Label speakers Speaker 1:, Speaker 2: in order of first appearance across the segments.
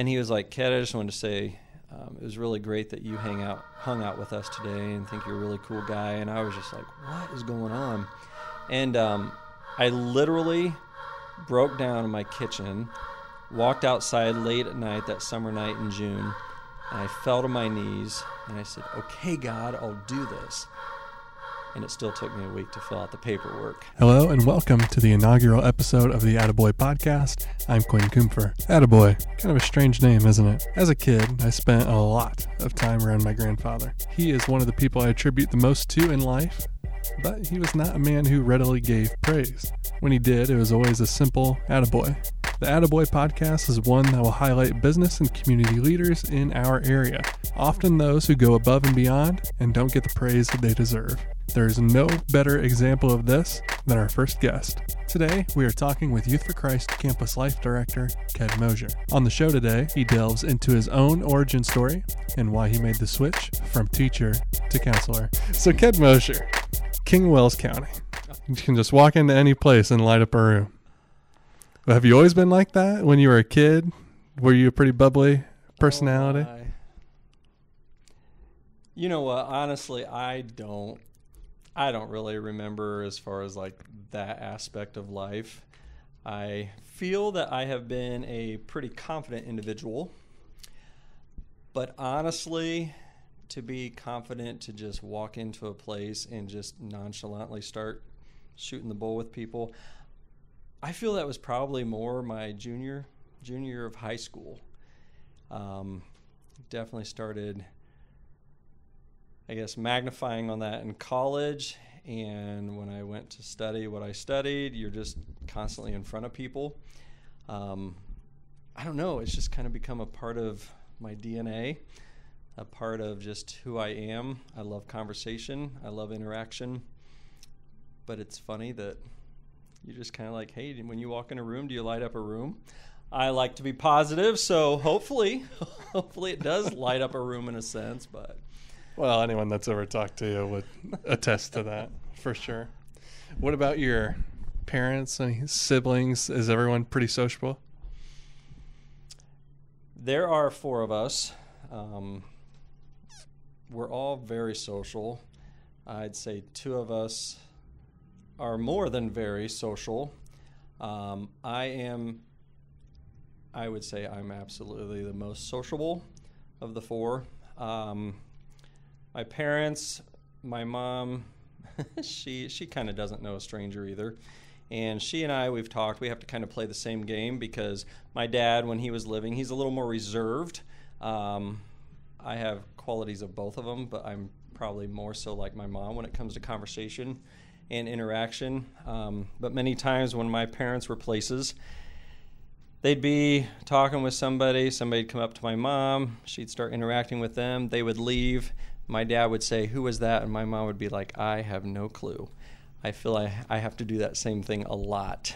Speaker 1: And he was like, Ked, I just wanted to say um, it was really great that you hang out, hung out with us today, and think you're a really cool guy. And I was just like, what is going on? And um, I literally broke down in my kitchen, walked outside late at night that summer night in June, and I fell to my knees and I said, "Okay, God, I'll do this." And it still took me a week to fill out the paperwork.
Speaker 2: Hello and welcome to the inaugural episode of the Attaboy podcast. I'm Quinn Coompher. Attaboy, kind of a strange name, isn't it? As a kid, I spent a lot of time around my grandfather. He is one of the people I attribute the most to in life, but he was not a man who readily gave praise. When he did, it was always a simple attaboy. The Attaboy podcast is one that will highlight business and community leaders in our area, often those who go above and beyond and don't get the praise that they deserve. There is no better example of this than our first guest. Today, we are talking with Youth for Christ Campus Life Director, Ked Mosier. On the show today, he delves into his own origin story and why he made the switch from teacher to counselor. So, Ked Mosier, King Wells County. You can just walk into any place and light up a room. Have you always been like that when you were a kid? Were you a pretty bubbly personality?
Speaker 1: Oh, you know what? Honestly, I don't I don't really remember as far as like that aspect of life. I feel that I have been a pretty confident individual. But honestly, to be confident to just walk into a place and just nonchalantly start shooting the bull with people, I feel that was probably more my junior junior year of high school. Um, definitely started I guess, magnifying on that in college. And when I went to study what I studied, you're just constantly in front of people. Um, I don't know, it's just kind of become a part of my DNA, a part of just who I am. I love conversation, I love interaction. But it's funny that you're just kind of like, hey, when you walk in a room, do you light up a room? I like to be positive, so hopefully, hopefully it does light up a room in a sense, but
Speaker 2: well, anyone that's ever talked to you would attest to that for sure. What about your parents and siblings? Is everyone pretty sociable?
Speaker 1: There are four of us. Um, we're all very social. I'd say two of us are more than very social. Um, I am, I would say, I'm absolutely the most sociable of the four. Um, my parents, my mom, she she kind of doesn't know a stranger either. And she and I, we've talked. We have to kind of play the same game because my dad, when he was living, he's a little more reserved. Um, I have qualities of both of them, but I'm probably more so like my mom when it comes to conversation and interaction. Um, but many times when my parents were places, they'd be talking with somebody, somebody'd come up to my mom, she'd start interacting with them, they would leave, my dad would say, Who was that? And my mom would be like, I have no clue. I feel I, I have to do that same thing a lot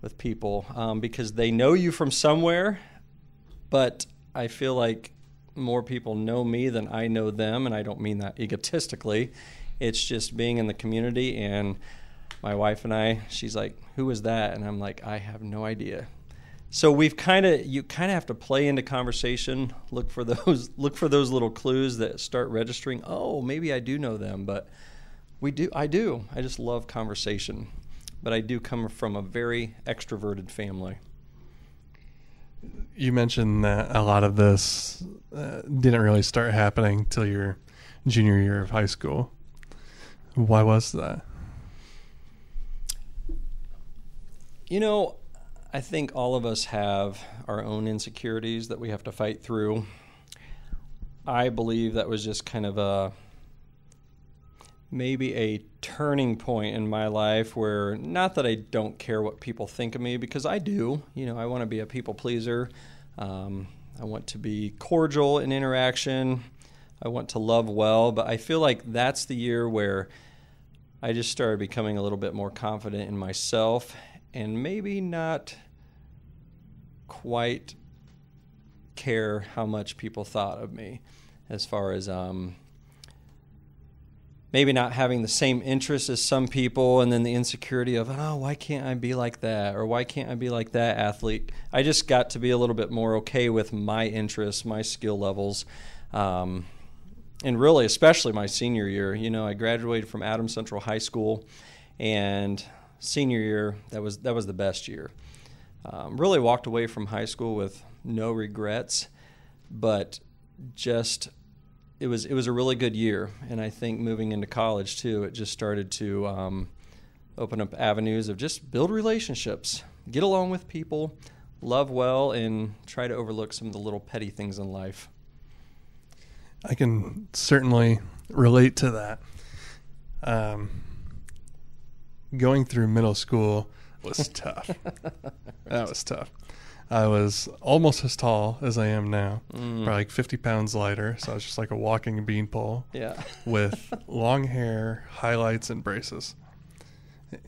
Speaker 1: with people um, because they know you from somewhere, but I feel like more people know me than I know them, and I don't mean that egotistically. It's just being in the community, and my wife and I, she's like, Who was that? And I'm like, I have no idea so we've kind of you kind of have to play into conversation look for those look for those little clues that start registering. Oh maybe i do know them but we do i do. I just love conversation but i do come from a very extroverted family.
Speaker 2: You mentioned that a lot of this uh, didn't really start happening till your junior year of high school. Why was that?
Speaker 1: You know I think all of us have our own insecurities that we have to fight through. I believe that was just kind of a maybe a turning point in my life where not that I don't care what people think of me because I do. You know, I want to be a people pleaser. Um, I want to be cordial in interaction. I want to love well, but I feel like that's the year where I just started becoming a little bit more confident in myself and maybe not quite care how much people thought of me as far as um, maybe not having the same interests as some people, and then the insecurity of, oh, why can't I be like that? Or why can't I be like that athlete? I just got to be a little bit more okay with my interests, my skill levels. Um, and really, especially my senior year, you know, I graduated from Adams Central High School, and senior year, that was that was the best year. Um, really walked away from high school with no regrets, but just it was it was a really good year, and I think moving into college too, it just started to um, open up avenues of just build relationships, get along with people, love well, and try to overlook some of the little petty things in life.
Speaker 2: I can certainly relate to that. Um, going through middle school was tough. that was tough. I was almost as tall as I am now,
Speaker 1: Mm.
Speaker 2: probably like 50 pounds lighter. So I was just like a walking beanpole
Speaker 1: Yeah.
Speaker 2: with long hair, highlights, and braces.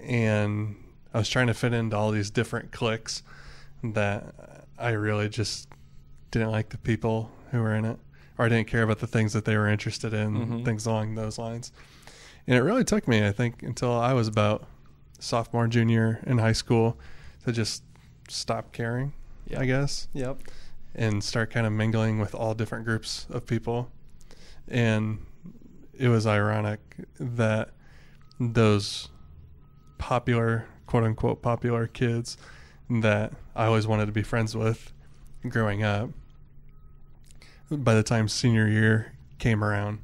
Speaker 2: And I was trying to fit into all these different cliques that I really just didn't like the people who were in it, or I didn't care about the things that they were interested in,
Speaker 1: Mhm.
Speaker 2: things along those lines. And it really took me, I think, until I was about sophomore, junior in high school to just stop caring,
Speaker 1: Yeah.
Speaker 2: I guess
Speaker 1: Yep.
Speaker 2: and start kind of mingling with all different groups of people. And it was ironic that those popular, quote unquote, popular kids that I always wanted to be friends with growing up, by the time senior year came around,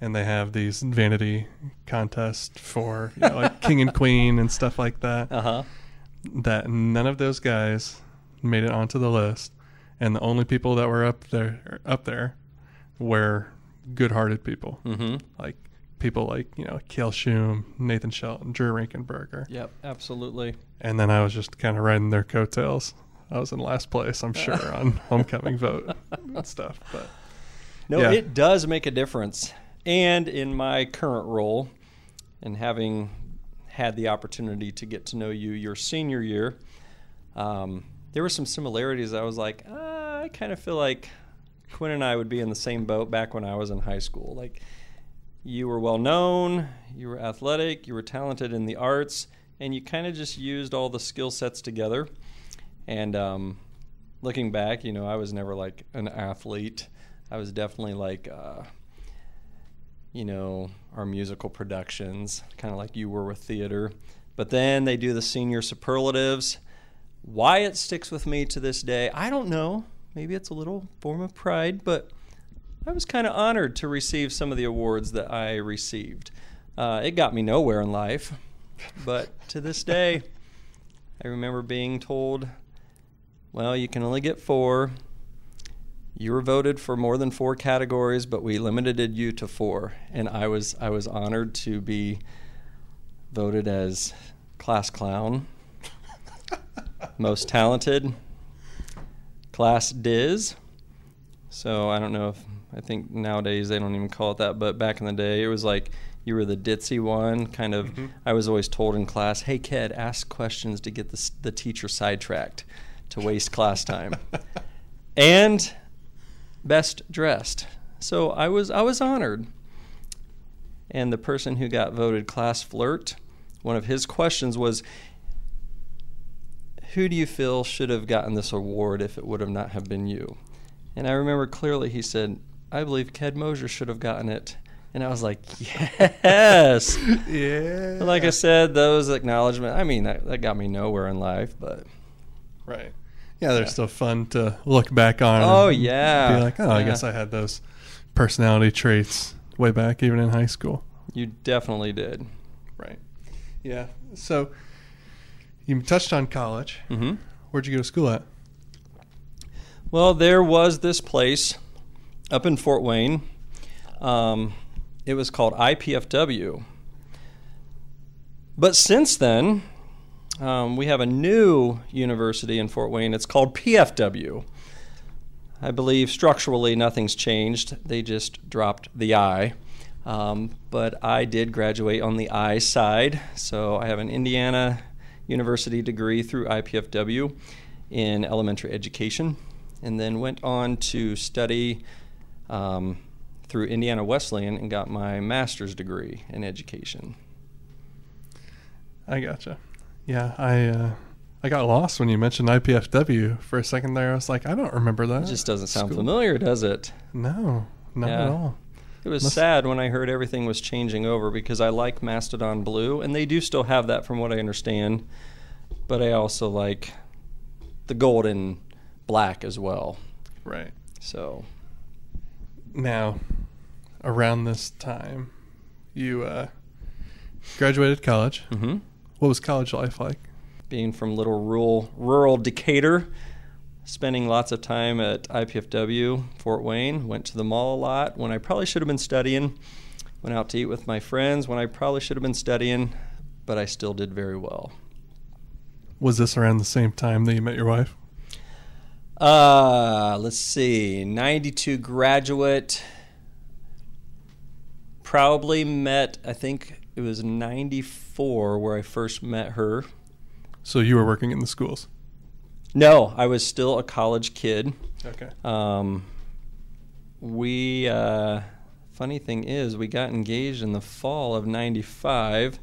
Speaker 2: and they have these vanity contests for you know, like king and queen and stuff like that
Speaker 1: Uh huh.
Speaker 2: that none of those guys made it onto the list, and the only people that were up there up there were good-hearted people,
Speaker 1: Mm-hmm.
Speaker 2: like people like you know Kale Shum, Nathan Shelton, Drew Rankenberger,
Speaker 1: Yep. Absolutely.
Speaker 2: and then I was just kind of riding their coattails. I was in last place, I'm sure, on homecoming vote and stuff. But
Speaker 1: No,
Speaker 2: Yeah.
Speaker 1: it does make a difference. And in my current role, and having had the opportunity to get to know you your senior year, um, there were some similarities. I was like, ah, I kind of feel like Quinn and I would be in the same boat back when I was in high school. Like, you were well known, you were athletic, you were talented in the arts, and you kind of just used all the skill sets together. And um, looking back, you know, I was never like an athlete. I was definitely like, uh, you know, our musical productions, kind of like you were with theater. But then they do the senior superlatives. Why it sticks with me to this day, I don't know. Maybe it's a little form of pride, but I was kind of honored to receive some of the awards that I received. Uh, it got me nowhere in life, but to this day, I remember being told, well, you can only get four. You were voted for more than four categories, but we limited you to four. And I was I was honored to be voted as class clown, most talented, class diz. So I don't know if I think nowadays they don't even call it that, but back in the day it was like you were the ditzy one. Kind of,
Speaker 2: Mhm.
Speaker 1: I was always told in class, "Hey kid, ask questions to get the the teacher sidetracked, to waste class time." and best dressed. So I was I was honored. And the person who got voted class flirt, one of his questions was who do you feel should have gotten this award if it would have not have been you? And I remember clearly he said, I believe Ked Mosier should have gotten it. And I was like, yes.
Speaker 2: yeah,
Speaker 1: like I said, those acknowledgement. I mean, that, that got me nowhere in life, but
Speaker 2: right. Yeah, they're
Speaker 1: Yeah.
Speaker 2: still fun to look back on.
Speaker 1: Oh, yeah.
Speaker 2: be like, oh, I guess I had those personality traits way back, even in high school.
Speaker 1: you definitely did.
Speaker 2: Right. Yeah. So you touched on college.
Speaker 1: hmm
Speaker 2: Where'd you go to school at?
Speaker 1: Well, there was this place up in Fort Wayne. Um, it was called IPFW. But since then, um, we have a new university in Fort Wayne. It's called PFW. I believe structurally nothing's changed. They just dropped the I. Um, but I did graduate on the I side. So I have an Indiana University degree through IPFW in elementary education, and then went on to study um, through Indiana Wesleyan and got my master's degree in education.
Speaker 2: I gotcha. Yeah, I uh, I got lost when you mentioned IPFW for a second there. I was like, I don't remember that.
Speaker 1: It just doesn't sound
Speaker 2: School.
Speaker 1: familiar, does it?
Speaker 2: No, not at all.
Speaker 1: It was
Speaker 2: Must-
Speaker 1: sad when I heard everything was changing over because I like Mastodon Blue, and they do still have that from what I understand. But I also like the golden black as well.
Speaker 2: Right.
Speaker 1: So,
Speaker 2: Now, around this time, you uh, graduated college.
Speaker 1: hmm
Speaker 2: What was college life like?
Speaker 1: being from little rural rural Decatur, spending lots of time at IPFW Fort Wayne, went to the mall a lot when I probably should have been studying. Went out to eat with my friends when I probably should have been studying, but I still did very well.
Speaker 2: Was this around the same time that you met your wife?
Speaker 1: Uh, let's see. 92 graduate. Probably met, I think it was 94 where I first met her.
Speaker 2: So you were working in the schools.
Speaker 1: No, I was still a college kid.
Speaker 2: Okay.
Speaker 1: Um, we, uh, funny thing is, we got engaged in the fall of 95,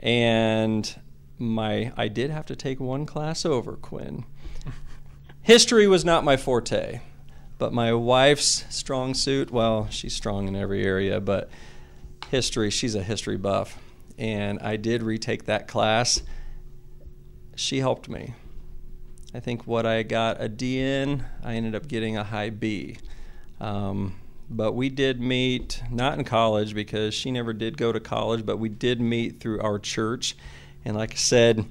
Speaker 1: and my I did have to take one class over, Quinn. History was not my forte, but my wife's strong suit, well, she's strong in every area, but history, she's a history buff. And I did retake that class. She helped me. I think what I got a D in, I ended up getting a high B. Um, but we did meet, not in college because she never did go to college, but we did meet through our church. And like I said,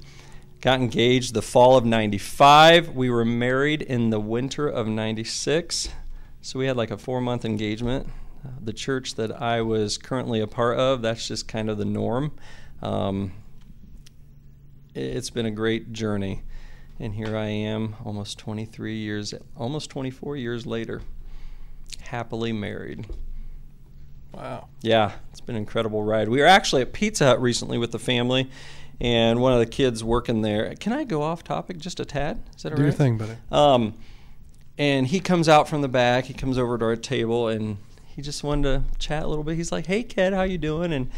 Speaker 1: got engaged the fall of 95. We were married in the winter of 96. So we had like a four month engagement. Uh, The church that I was currently a part of, that's just kind of the norm. Um, it- it's been a great journey. And here I am, almost 23 years, almost 24 years later, happily married.
Speaker 2: Wow.
Speaker 1: Yeah, it's been an incredible ride. We were actually at Pizza Hut recently with the family, and one of the kids working there. Can I go off topic just a tad? Is that all
Speaker 2: Do your thing, buddy.
Speaker 1: Um, and he comes out from the back. He comes over to our table, and he just wanted to chat a little bit. He's like, "Hey, kid, how you doing?" And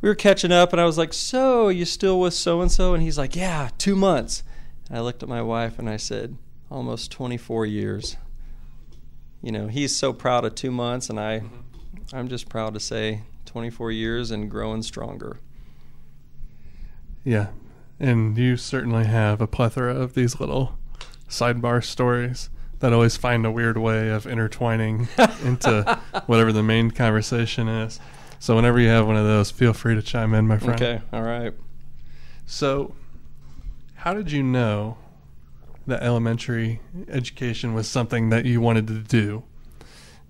Speaker 1: we were catching up, and I was like, "So, you still with so and so?" And he's like, "Yeah, two months." And I looked at my wife and I said, "Almost 24 years." You know, he's so proud of two months, and I, mm-hmm. I'm just proud to say 24 years and growing stronger.
Speaker 2: Yeah. And you certainly have a plethora of these little sidebar stories that always find a weird way of intertwining into whatever the main conversation is. So whenever you have one of those, feel free to chime in, my friend.
Speaker 1: Okay, all right.
Speaker 2: So, how did you know that elementary education was something that you wanted to do?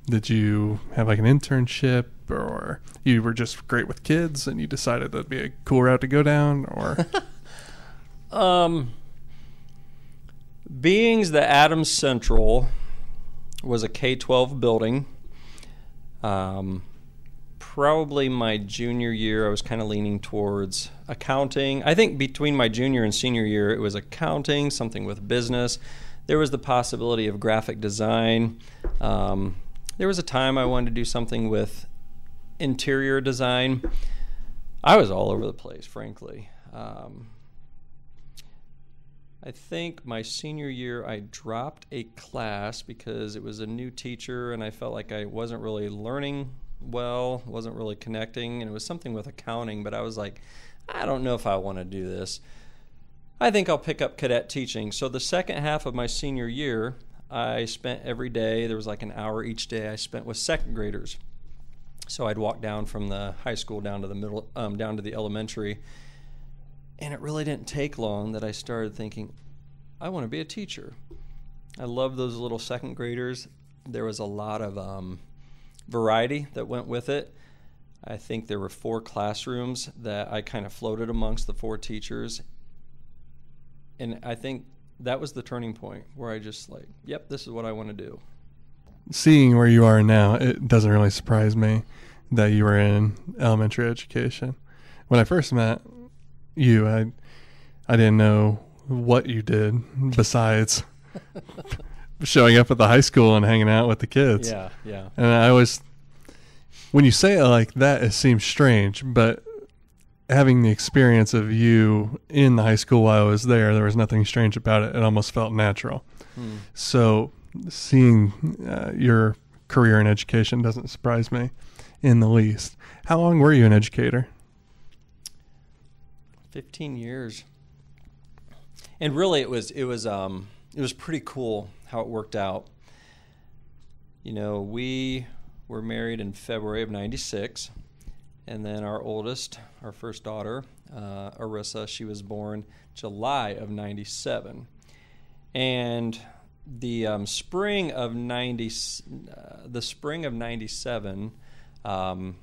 Speaker 2: Did you have like an internship or you were just great with kids and you decided that'd be a cool route to go down or
Speaker 1: Um, beings the Adams Central was a K 12 building. Um, probably my junior year, I was kind of leaning towards accounting. I think between my junior and senior year, it was accounting, something with business. There was the possibility of graphic design. Um, there was a time I wanted to do something with interior design. I was all over the place, frankly. Um, I think my senior year I dropped a class because it was a new teacher and I felt like I wasn't really learning well, wasn't really connecting, and it was something with accounting, but I was like, I don't know if I want to do this. I think I'll pick up cadet teaching. So the second half of my senior year, I spent every day, there was like an hour each day I spent with second graders. So I'd walk down from the high school down to the middle, um, down to the elementary. And it really didn't take long that I started thinking, I want to be a teacher. I love those little second graders. There was a lot of um, variety that went with it. I think there were four classrooms that I kind of floated amongst the four teachers. And I think that was the turning point where I just like, yep, this is what I want to do.
Speaker 2: seeing where you are now, it doesn't really surprise me that you were in elementary education. When I first met you, I I didn't know what you did besides showing up at the high school and hanging out with the kids.
Speaker 1: Yeah, yeah.
Speaker 2: And I always When you say it like that, it seems strange, but having the experience of you in the high school while I was there, there was nothing strange about it. It almost felt natural.
Speaker 1: Hmm.
Speaker 2: So seeing uh, your career in education doesn't surprise me in the least. How long were you an educator?
Speaker 1: 15 years. And really it was it was um it was pretty cool how it worked out. You know, we were married in February of 96 and then our oldest, our first daughter, uh, Arissa, she was born July of 97. And the um, spring of 90 uh, the spring of 97 um,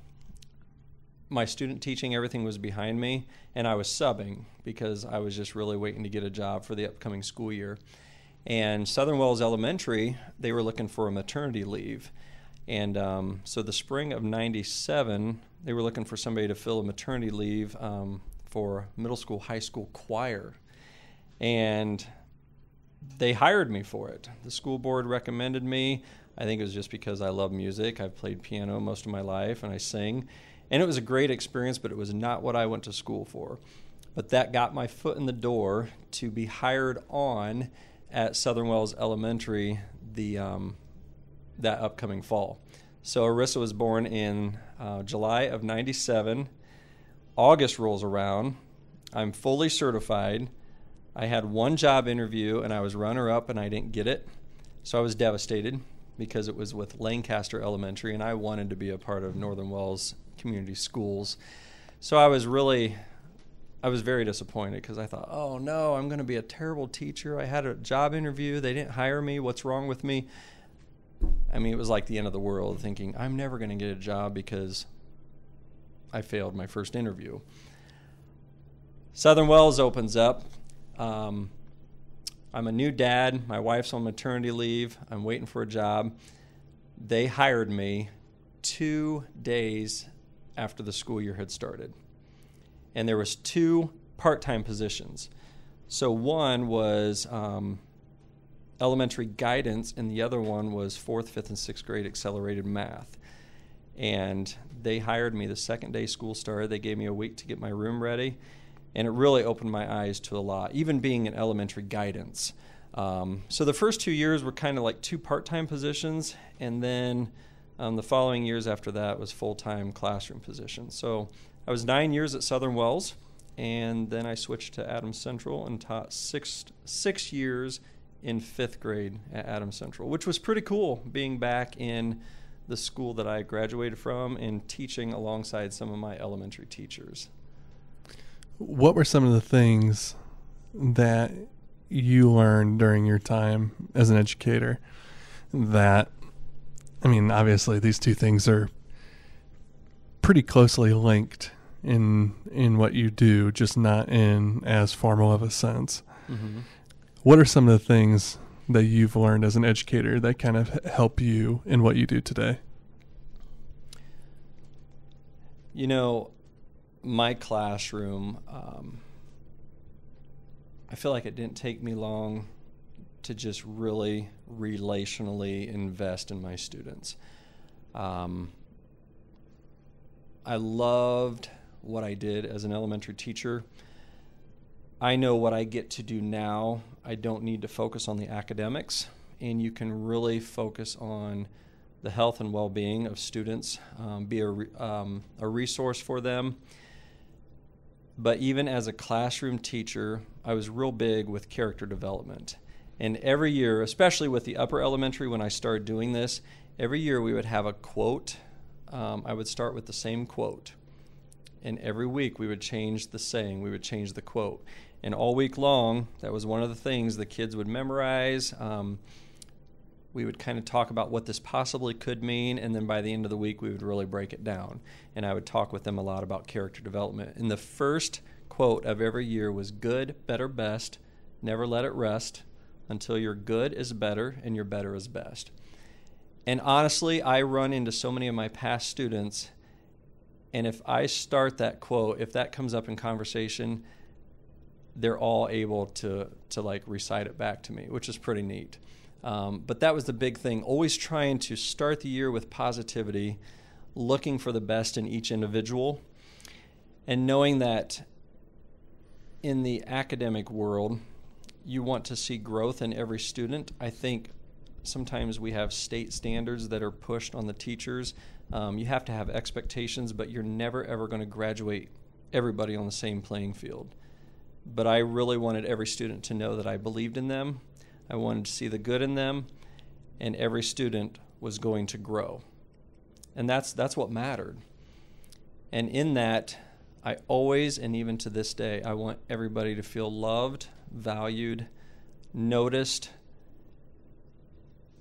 Speaker 1: my student teaching everything was behind me and i was subbing because i was just really waiting to get a job for the upcoming school year and southern wells elementary they were looking for a maternity leave and um, so the spring of 97 they were looking for somebody to fill a maternity leave um, for middle school high school choir and they hired me for it. The school board recommended me. I think it was just because I love music. I've played piano most of my life and I sing. And it was a great experience, but it was not what I went to school for. But that got my foot in the door to be hired on at Southern Wells Elementary the um, that upcoming fall. So Arissa was born in uh, July of '97. August rolls around. I'm fully certified. I had one job interview and I was runner up and I didn't get it. So I was devastated because it was with Lancaster Elementary and I wanted to be a part of Northern Wells Community Schools. So I was really I was very disappointed because I thought, "Oh no, I'm going to be a terrible teacher. I had a job interview, they didn't hire me. What's wrong with me?" I mean, it was like the end of the world thinking, "I'm never going to get a job because I failed my first interview." Southern Wells opens up um, I'm a new dad. My wife's on maternity leave. I'm waiting for a job. They hired me two days after the school year had started. And there was two part-time positions. So one was um, elementary guidance, and the other one was fourth, fifth, and sixth grade accelerated math. And they hired me the second day school started. They gave me a week to get my room ready and it really opened my eyes to a lot, even being in elementary guidance. Um, so the first two years were kind of like two part-time positions, and then um, the following years after that was full-time classroom positions. So I was nine years at Southern Wells, and then I switched to Adams Central and taught six six years in fifth grade at Adams Central, which was pretty cool being back in the school that I graduated from and teaching alongside some of my elementary teachers.
Speaker 2: What were some of the things that you learned during your time as an educator that I mean, obviously these two things are pretty closely linked in in what you do, just not in as formal of a sense. Mm-hmm. What are some of the things that you've learned as an educator that kind of help you in what you do today?
Speaker 1: You know, my classroom, um, I feel like it didn't take me long to just really relationally invest in my students. Um, I loved what I did as an elementary teacher. I know what I get to do now. I don't need to focus on the academics, and you can really focus on the health and well being of students, um, be a, um, a resource for them but even as a classroom teacher, I was real big with character development. And every year, especially with the upper elementary, when I started doing this, every year we would have a quote. Um, I would start with the same quote. And every week we would change the saying, we would change the quote. And all week long, that was one of the things the kids would memorize. Um, we would kind of talk about what this possibly could mean, and then by the end of the week, we would really break it down. And I would talk with them a lot about character development. And the first quote of every year was good, better, best, never let it rest until your good is better and your better is best. And honestly, I run into so many of my past students, and if I start that quote, if that comes up in conversation, they're all able to to like recite it back to me, which is pretty neat. Um, but that was the big thing. Always trying to start the year with positivity, looking for the best in each individual and knowing that in the academic world, you want to see growth in every student. I think sometimes we have state standards that are pushed on the teachers. Um, you have to have expectations, but you're never ever going to graduate everybody on the same playing field. But I really wanted every student to know that I believed in them. I wanted to see the good in them, and every student was going to grow. And that's that's what mattered. And in that, I always and even to this day, I want everybody to feel loved, valued, noticed,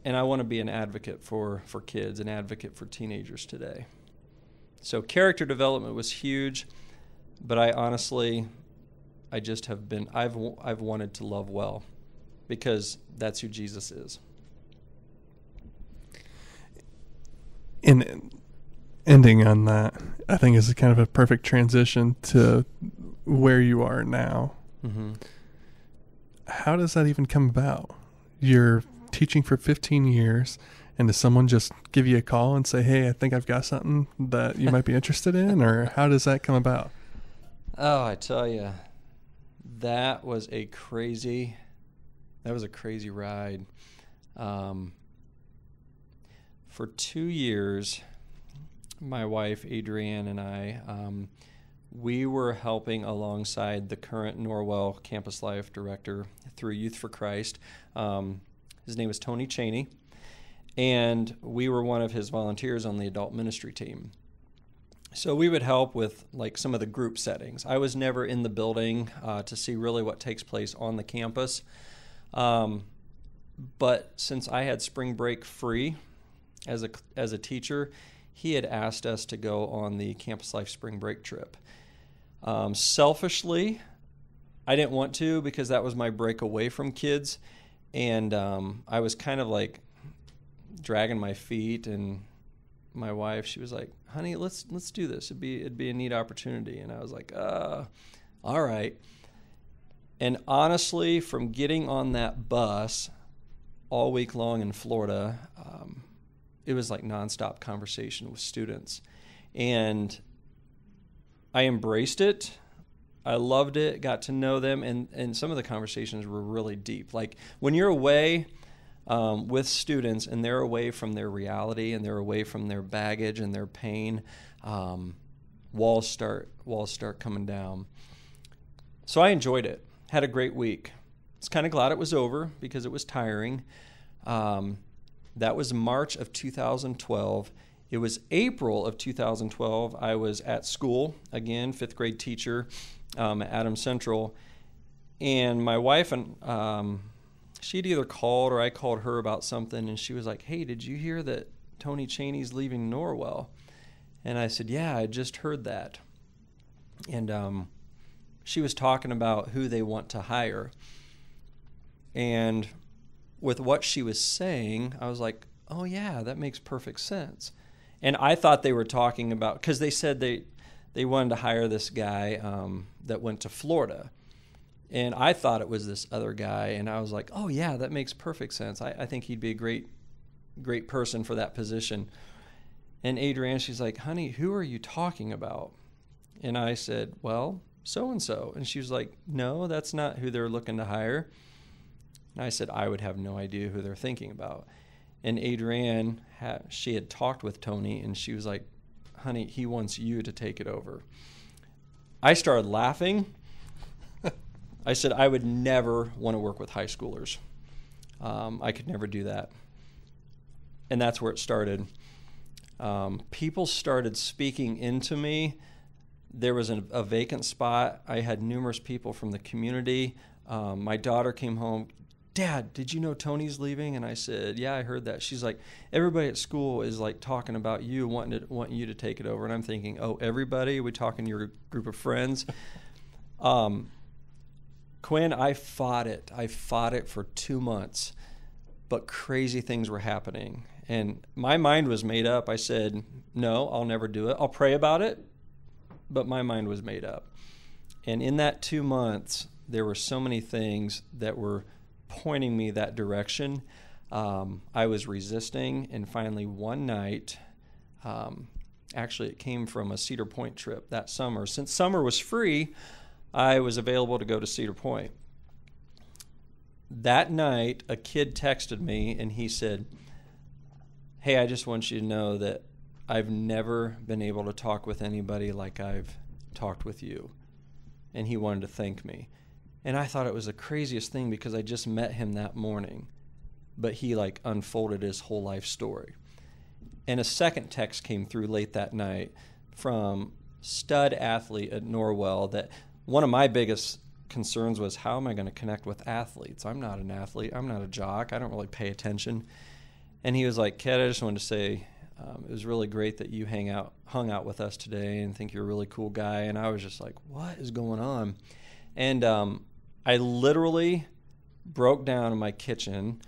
Speaker 1: and I want to be an advocate for, for kids, an advocate for teenagers today. So character development was huge, but I honestly, I just have been, I've, I've wanted to love well because that's who Jesus is.
Speaker 2: In ending on that, I think is kind of a perfect transition to where you are now. Mm-hmm. How does that even come about? You're teaching for 15 years and does someone just give you a call and say, "Hey, I think I've got something that you might be interested in," or how does that come about?
Speaker 1: Oh, I tell you, that was a crazy, that was a crazy ride. Um, for two years, my wife Adrienne and I, um, we were helping alongside the current Norwell Campus Life director through Youth for Christ. Um, his name was Tony Cheney, and we were one of his volunteers on the adult ministry team. So we would help with like some of the group settings. I was never in the building uh, to see really what takes place on the campus, um, but since I had spring break free as a as a teacher, he had asked us to go on the campus life spring break trip. Um, selfishly, I didn't want to because that was my break away from kids and um, I was kind of like dragging my feet, and my wife, she was like, "Honey, let's let's do this. It'd be it'd be a neat opportunity." And I was like, "Uh, all right." And honestly, from getting on that bus all week long in Florida, um, it was like nonstop conversation with students, and I embraced it. I loved it, got to know them, and, and some of the conversations were really deep. Like when you're away um, with students and they're away from their reality and they're away from their baggage and their pain, um, walls start walls start coming down. So I enjoyed it. Had a great week. I was kind of glad it was over because it was tiring. Um, that was March of 2012. It was April of 2012. I was at school again, fifth grade teacher um, at Adams Central, and my wife and um, she'd either called or I called her about something, and she was like, "Hey, did you hear that Tony Cheney's leaving Norwell?" And I said, "Yeah, I just heard that." And um, she was talking about who they want to hire, and with what she was saying, I was like, "Oh yeah, that makes perfect sense." And I thought they were talking about because they said they they wanted to hire this guy um, that went to Florida. And I thought it was this other guy, and I was like, "Oh yeah, that makes perfect sense. I, I think he'd be a great, great person for that position." And Adrienne, she's like, "Honey, who are you talking about?" And I said, "Well, so and so." And she was like, "No, that's not who they're looking to hire." And I said, "I would have no idea who they're thinking about." And Adrienne, she had talked with Tony, and she was like, honey, he wants you to take it over. I started laughing. I said, I would never want to work with high schoolers. Um, I could never do that. And that's where it started. Um, people started speaking into me. There was a, a, vacant spot. I had numerous people from the community. Um, my daughter came home. Dad, did you know Tony's leaving? And I said, Yeah, I heard that. She's like, Everybody at school is like talking about you, wanting to wanting you to take it over. And I'm thinking, Oh, everybody? Are we talking your group of friends? um, Quinn, I fought it. I fought it for two months, but crazy things were happening. And my mind was made up. I said, No, I'll never do it. I'll pray about it, but my mind was made up. And in that two months, there were so many things that were pointing me that direction. Um, I was resisting, and finally, one night, um, Actually, it came from a Cedar Point trip that summer. Since summer was free, I was available to go to Cedar Point. That night, a kid texted me and he said, Hey, I just want you to know that I've never been able to talk with anybody like I've talked with you. And he wanted to thank me. And I thought it was the craziest thing because I just met him that morning. But he like unfolded his whole life story. And a second text came through late that night from stud athlete at Norwell that one of my biggest concerns was how am I going to connect with athletes? I'm not an athlete. I'm not a jock. I don't really pay attention. And he was like, Ked, I just wanted to say um, it was really great that you hang out, hung out with us today, and think you're a really cool guy. And I was just like, what is going on? And um, I literally broke down in my kitchen,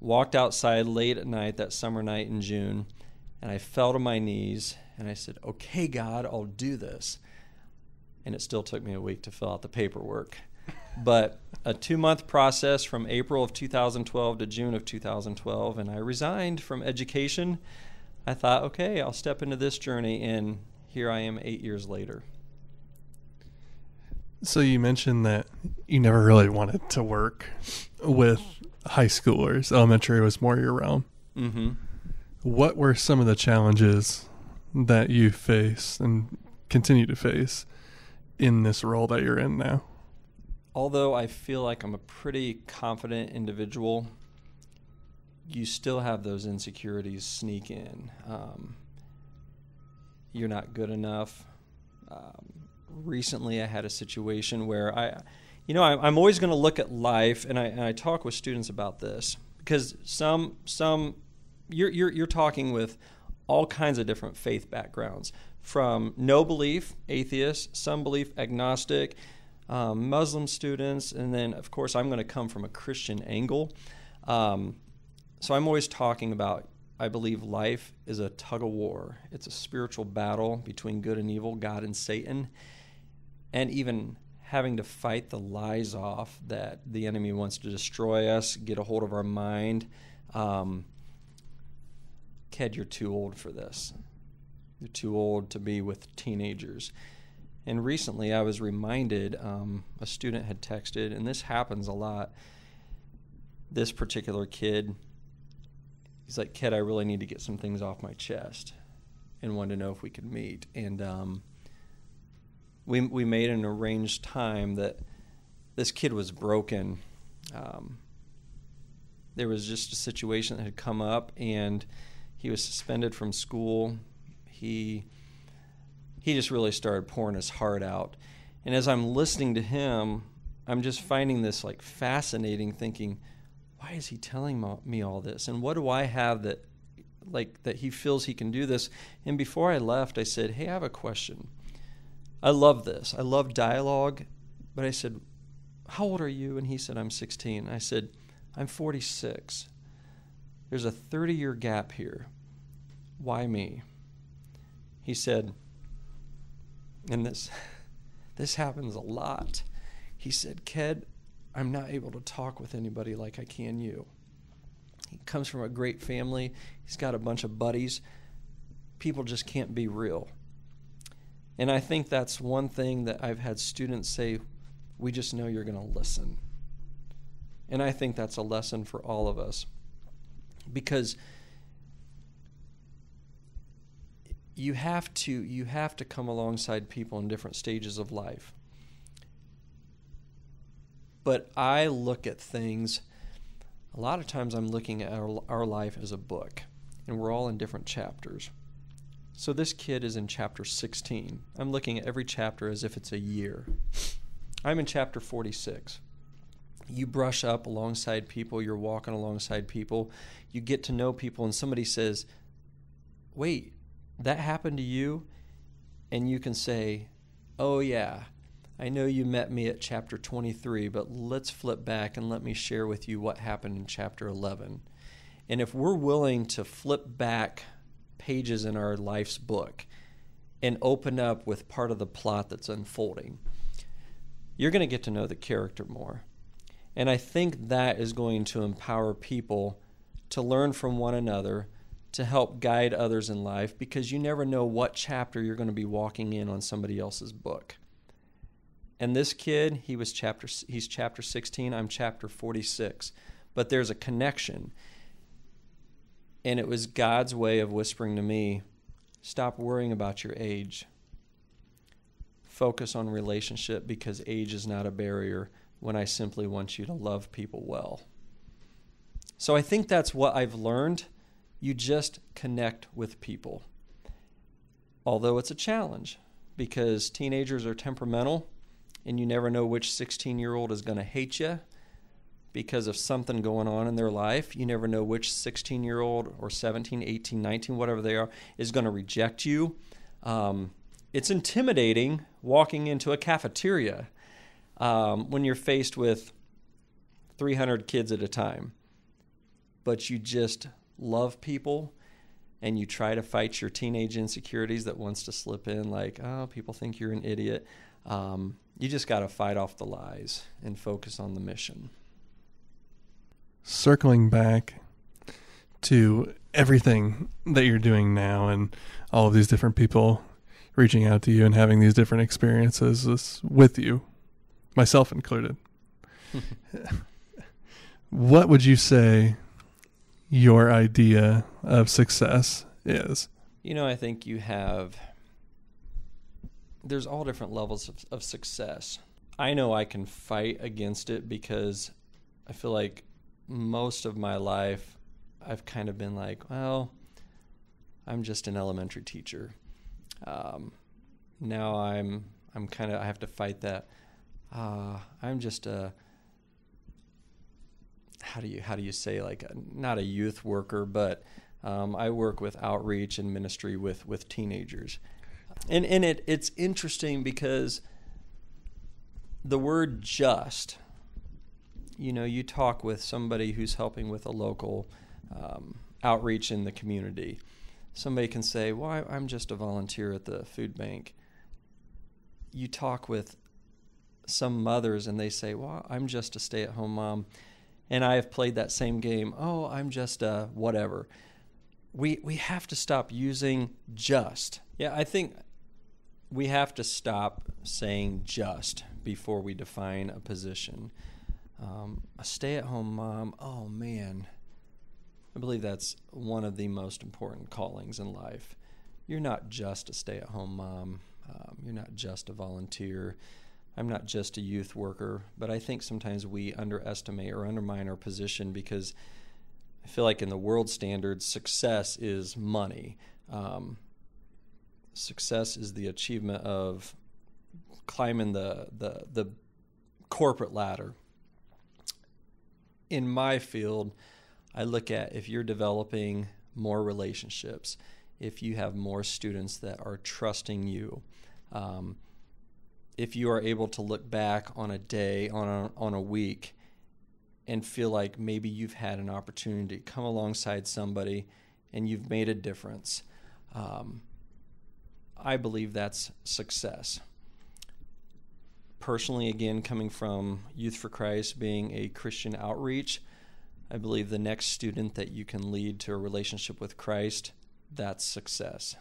Speaker 1: walked outside late at night that summer night in June, and I fell to my knees and I said, "Okay, God, I'll do this." And it still took me a week to fill out the paperwork. but a two month process from April of 2012 to June of 2012, and I resigned from education I thought, okay, I'll step into this journey, and here I am eight years later.
Speaker 2: So you mentioned that you never really wanted to work with high schoolers. Elementary was more your realm.
Speaker 1: Mm-hmm.
Speaker 2: What were some of the challenges that you face and continue to face in this role that you're in now?
Speaker 1: Although I feel like I'm a pretty confident individual, you still have those insecurities sneak in. Um, you're not good enough. Um, recently, I had a situation where I, you know, I, am always going to look at life, and I, and I talk with students about this because some some you're, you're you're talking with all kinds of different faith backgrounds, from no belief, atheist, some belief, agnostic, um, Muslim students, and then of course I'm going to come from a Christian angle. Um, so I'm always talking about I believe life is a tug of war. It's a spiritual battle between good and evil, God and Satan, and even having to fight the lies off that the enemy wants to destroy us, get a hold of our mind. Um, Ked, you're too old for this. You're too old to be with teenagers. And recently I was reminded um, a student had texted, and this happens a lot. This particular kid he's like, Ked, I really need to get some things off my chest, and wanted to know if we could meet. And um, we we made an arranged time that this kid was broken. Um, there was just a situation that had come up, and he was suspended from school. He he just really started pouring his heart out. And as I'm listening to him, I'm just finding this like fascinating thinking why is he telling me all this? And what do I have that, like, that he feels he can do this? And before I left, I said, Hey, I have a question. I love this. I love dialogue. But I said, How old are you? And he said, I'm 16. I said, I'm 46. There's a 30 year gap here. Why me? He said, and this this happens a lot. He said, Ked, I'm not able to talk with anybody like I can you. He comes from a great family, he's got a bunch of buddies. People just can't be real. And I think that's one thing that I've had students say, we just know you're going to listen. And I think that's a lesson for all of us. Because you have to you have to come alongside people in different stages of life. But I look at things, a lot of times I'm looking at our, our life as a book, and we're all in different chapters. So this kid is in chapter 16. I'm looking at every chapter as if it's a year. I'm in chapter 46. You brush up alongside people, you're walking alongside people, you get to know people, and somebody says, Wait, that happened to you? And you can say, Oh, yeah, I know you met me at chapter 23, but let's flip back and let me share with you what happened in chapter 11. And if we're willing to flip back pages in our life's book and open up with part of the plot that's unfolding, you're going to get to know the character more. And I think that is going to empower people to learn from one another, to help guide others in life because you never know what chapter you're going to be walking in on somebody else's book. And this kid, he was chapter he's chapter 16, I'm chapter 46. But there's a connection. And it was God's way of whispering to me, stop worrying about your age. Focus on relationship because age is not a barrier when I simply want you to love people well. So I think that's what I've learned. You just connect with people. Although it's a challenge because teenagers are temperamental and you never know which 16 year old is going to hate you because of something going on in their life. You never know which 16 year old or 17, 18, 19, whatever they are, is going to reject you. Um, it's intimidating walking into a cafeteria um, when you're faced with 300 kids at a time but you just love people and you try to fight your teenage insecurities that wants to slip in like oh people think you're an idiot um, you just got to fight off the lies and focus on the mission
Speaker 2: circling back to everything that you're doing now and all of these different people reaching out to you and having these different experiences with you myself included what would you say your idea of success is?
Speaker 1: You know, I think you have, there's all different levels of, of success. I know I can fight against it because I feel like most of my life I've kind of been like, well, I'm just an elementary teacher. Um, now I'm I'm kind of I have to fight that. Uh, I'm just a how do you how do you say like a, not a youth worker, but um, I work with outreach and ministry with with teenagers, and and it it's interesting because the word just, you know, you talk with somebody who's helping with a local um, outreach in the community. Somebody can say, "Well, I'm just a volunteer at the food bank." You talk with some mothers and they say, "Well, I'm just a stay-at-home mom." and I have played that same game. Oh, I'm just a whatever. We we have to stop using just. Yeah, I think we have to stop saying just before we define a position. Um, a stay-at-home mom. Oh man, I believe that's one of the most important callings in life. You're not just a stay-at-home mom. Um, you're not just a volunteer. I'm not just a youth worker, but I think sometimes we underestimate or undermine our position because I feel like in the world standards, success is money. Um, success is the achievement of climbing the, the, the corporate ladder. In my field, I look at if you're developing more relationships, if you have more students that are trusting you, um, if you are able to look back on a day, on a, on a week, and feel like maybe you've had an opportunity to come alongside somebody and you've made a difference, um, I believe that's success. Personally, again, coming from Youth for Christ, being a Christian outreach, I believe the next student that you can lead to a relationship with Christ, that's success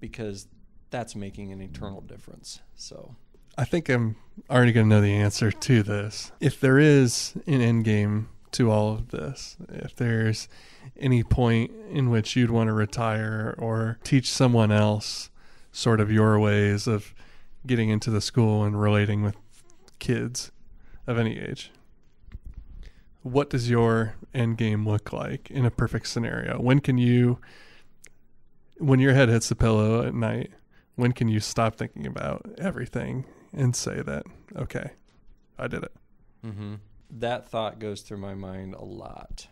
Speaker 1: because that's making an eternal difference. So.
Speaker 2: I think I'm already going to know the answer to this. If there is an end game to all of this, if there's any point in which you'd want to retire or teach someone else sort of your ways of getting into the school and relating with kids of any age, what does your end game look like in a perfect scenario? When can you, when your head hits the pillow at night, when can you stop thinking about everything and say that, okay, I did it.
Speaker 1: Mm-hmm. That thought goes through my mind a lot.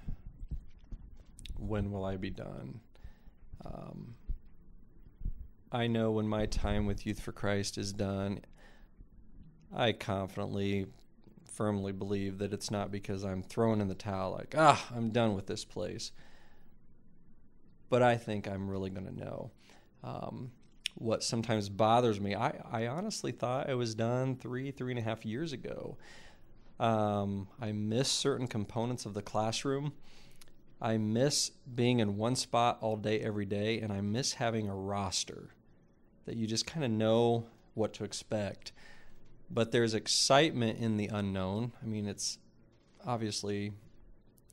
Speaker 1: When will I be done? Um, I know when my time with Youth for Christ is done, I confidently, firmly believe that it's not because I'm throwing in the towel, like, ah, I'm done with this place. But I think I'm really going to know. Um, what sometimes bothers me. I, I honestly thought it was done three, three and a half years ago. Um, I miss certain components of the classroom. I miss being in one spot all day, every day, and I miss having a roster that you just kind of know what to expect. But there's excitement in the unknown. I mean, it's obviously,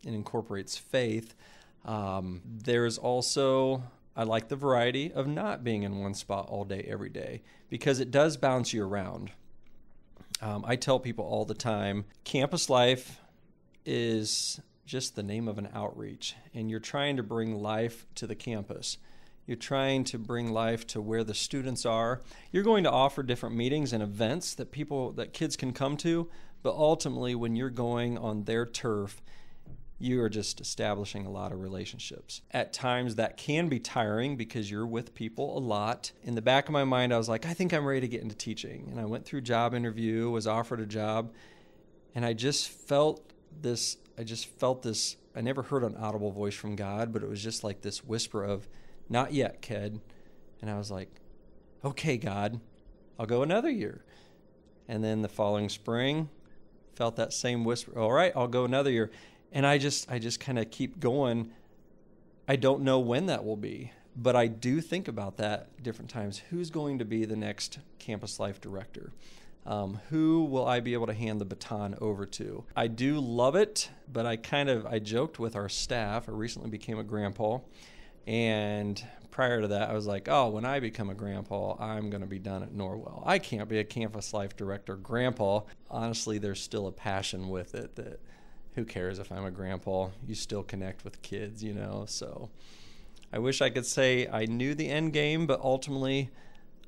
Speaker 1: it incorporates faith. Um, there's also, I like the variety of not being in one spot all day, every day, because it does bounce you around. Um, I tell people all the time campus life is just the name of an outreach, and you're trying to bring life to the campus. You're trying to bring life to where the students are. You're going to offer different meetings and events that people, that kids can come to, but ultimately, when you're going on their turf, you are just establishing a lot of relationships. At times, that can be tiring because you're with people a lot. In the back of my mind, I was like, I think I'm ready to get into teaching. And I went through job interview, was offered a job, and I just felt this I just felt this I never heard an audible voice from God, but it was just like this whisper of not yet, kid. And I was like, okay, God, I'll go another year. And then the following spring, felt that same whisper, all right, I'll go another year. And I just I just kind of keep going. I don't know when that will be, but I do think about that different times. Who's going to be the next campus life director? Um, who will I be able to hand the baton over to? I do love it, but I kind of I joked with our staff. I recently became a grandpa, and prior to that, I was like, oh, when I become a grandpa, I'm going to be done at Norwell. I can't be a campus life director grandpa. Honestly, there's still a passion with it that who cares if I'm a grandpa? You still connect with kids, you know. So I wish I could say I knew the end game, but ultimately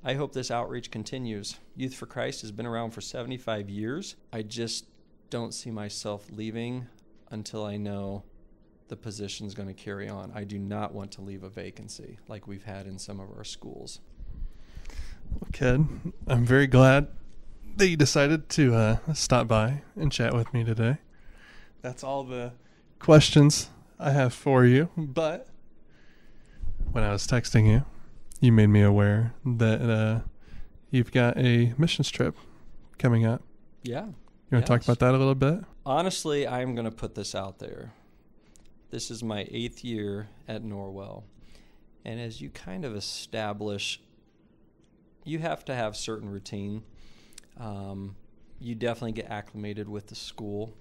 Speaker 1: I hope this outreach continues. Youth for Christ has been around for 75 years. I just don't see myself leaving until I know the position is going to carry on. I do not want to leave a vacancy like we've had in some of our schools.
Speaker 2: Well, Ken, I'm very glad that you decided to uh, stop by and chat with me today. That's all the questions I have for you. But when I was texting you, you made me aware that uh, you've got a missions trip coming up.
Speaker 1: Yeah.
Speaker 2: You want to yes. talk about that a little bit?
Speaker 1: Honestly, I'm going to put this out there. This is my eighth year at Norwell. And as you kind of establish, you have to have certain routine. Um, you definitely get acclimated with the school.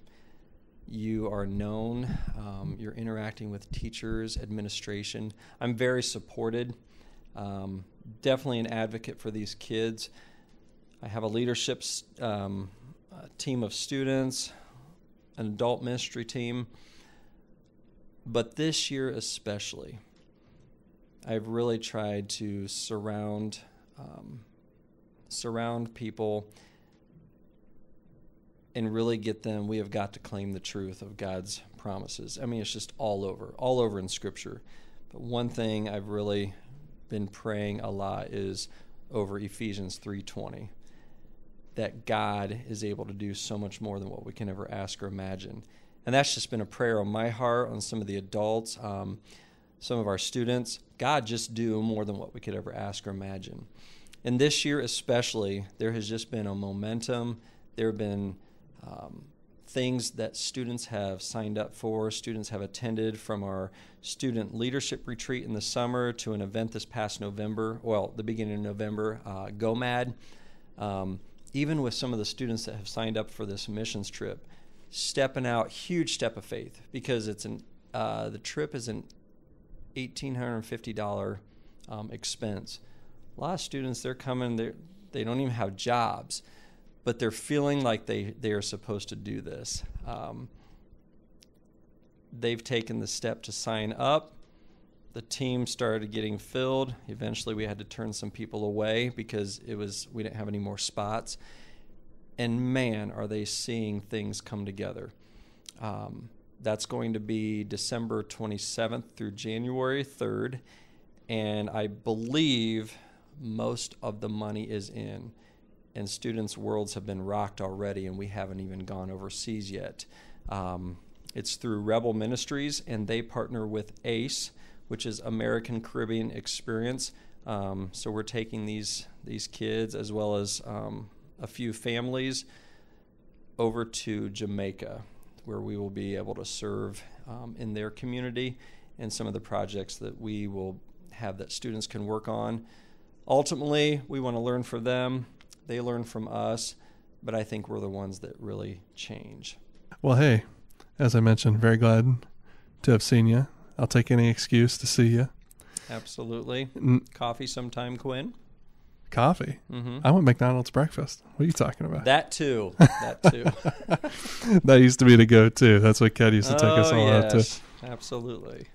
Speaker 1: You are known. Um, you're interacting with teachers, administration. I'm very supported. Um, definitely an advocate for these kids. I have a leadership um, a team of students, an adult ministry team. But this year, especially, I've really tried to surround um, surround people and really get them. We have got to claim the truth of God's promises. I mean, it's just all over, all over in Scripture. But one thing I've really been praying a lot is over Ephesians 3:20 that God is able to do so much more than what we can ever ask or imagine. And that's just been a prayer on my heart, on some of the adults, um, some of our students. God, just do more than what we could ever ask or imagine. And this year, especially, there has just been a momentum. There have been um, things that students have signed up for, students have attended from our student leadership retreat in the summer to an event this past November, well, the beginning of November, uh, GOMAD. Um, even with some of the students that have signed up for this missions trip, stepping out, huge step of faith because it's an uh, the trip is an eighteen hundred and fifty dollar um, expense. A lot of students they're coming, they they don't even have jobs but they're feeling like they, they are supposed to do this. Um, they've taken the step to sign up. The team started getting filled. Eventually, we had to turn some people away because it was we didn't have any more spots. And man, are they seeing things come together. Um, that's going to be December 27th through January 3rd. And I believe most of the money is in and students' worlds have been rocked already, and we haven't even gone overseas yet. Um, it's through Rebel Ministries, and they partner with ACE, which is American Caribbean Experience. Um, so we're taking these these kids as well as um, a few families over to Jamaica, where we will be able to serve um, in their community and some of the projects that we will have that students can work on. Ultimately, we want to learn from them, they learn from us, but I think we're the ones that really change.
Speaker 2: Well, hey, as I mentioned, very glad to have seen you. I'll take any excuse to see you.
Speaker 1: Absolutely.
Speaker 2: N-
Speaker 1: Coffee sometime, Quinn.
Speaker 2: coffee.
Speaker 1: hmm
Speaker 2: I want McDonald's breakfast. What are you talking about?
Speaker 1: That too. That too.
Speaker 2: that used to be the go-to. That's what Ken used to take us
Speaker 1: oh,
Speaker 2: all out to.
Speaker 1: Absolutely.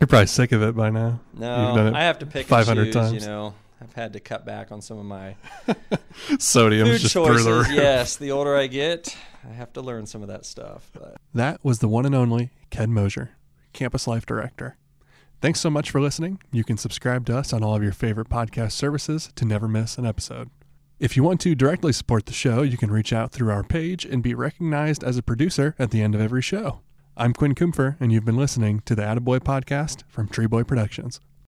Speaker 2: You're probably sick of it by now.
Speaker 1: No, I have to pick
Speaker 2: 500
Speaker 1: and choose.
Speaker 2: times.
Speaker 1: You know, I've had to cut back on some of my
Speaker 2: sodium
Speaker 1: food
Speaker 2: just through the
Speaker 1: choices. yes, the older I get, I have to learn some of that stuff. But
Speaker 2: That was the one and only Ken Mosier, Campus Life Director. Thanks so much for listening. You can subscribe to us on all of your favorite podcast services to never miss an episode. If you want to directly support the show, you can reach out through our page and be recognized as a producer at the end of every show. I'm Quinn Kumpfer, and you've been listening to the Attaboy podcast from Tree Boy Productions.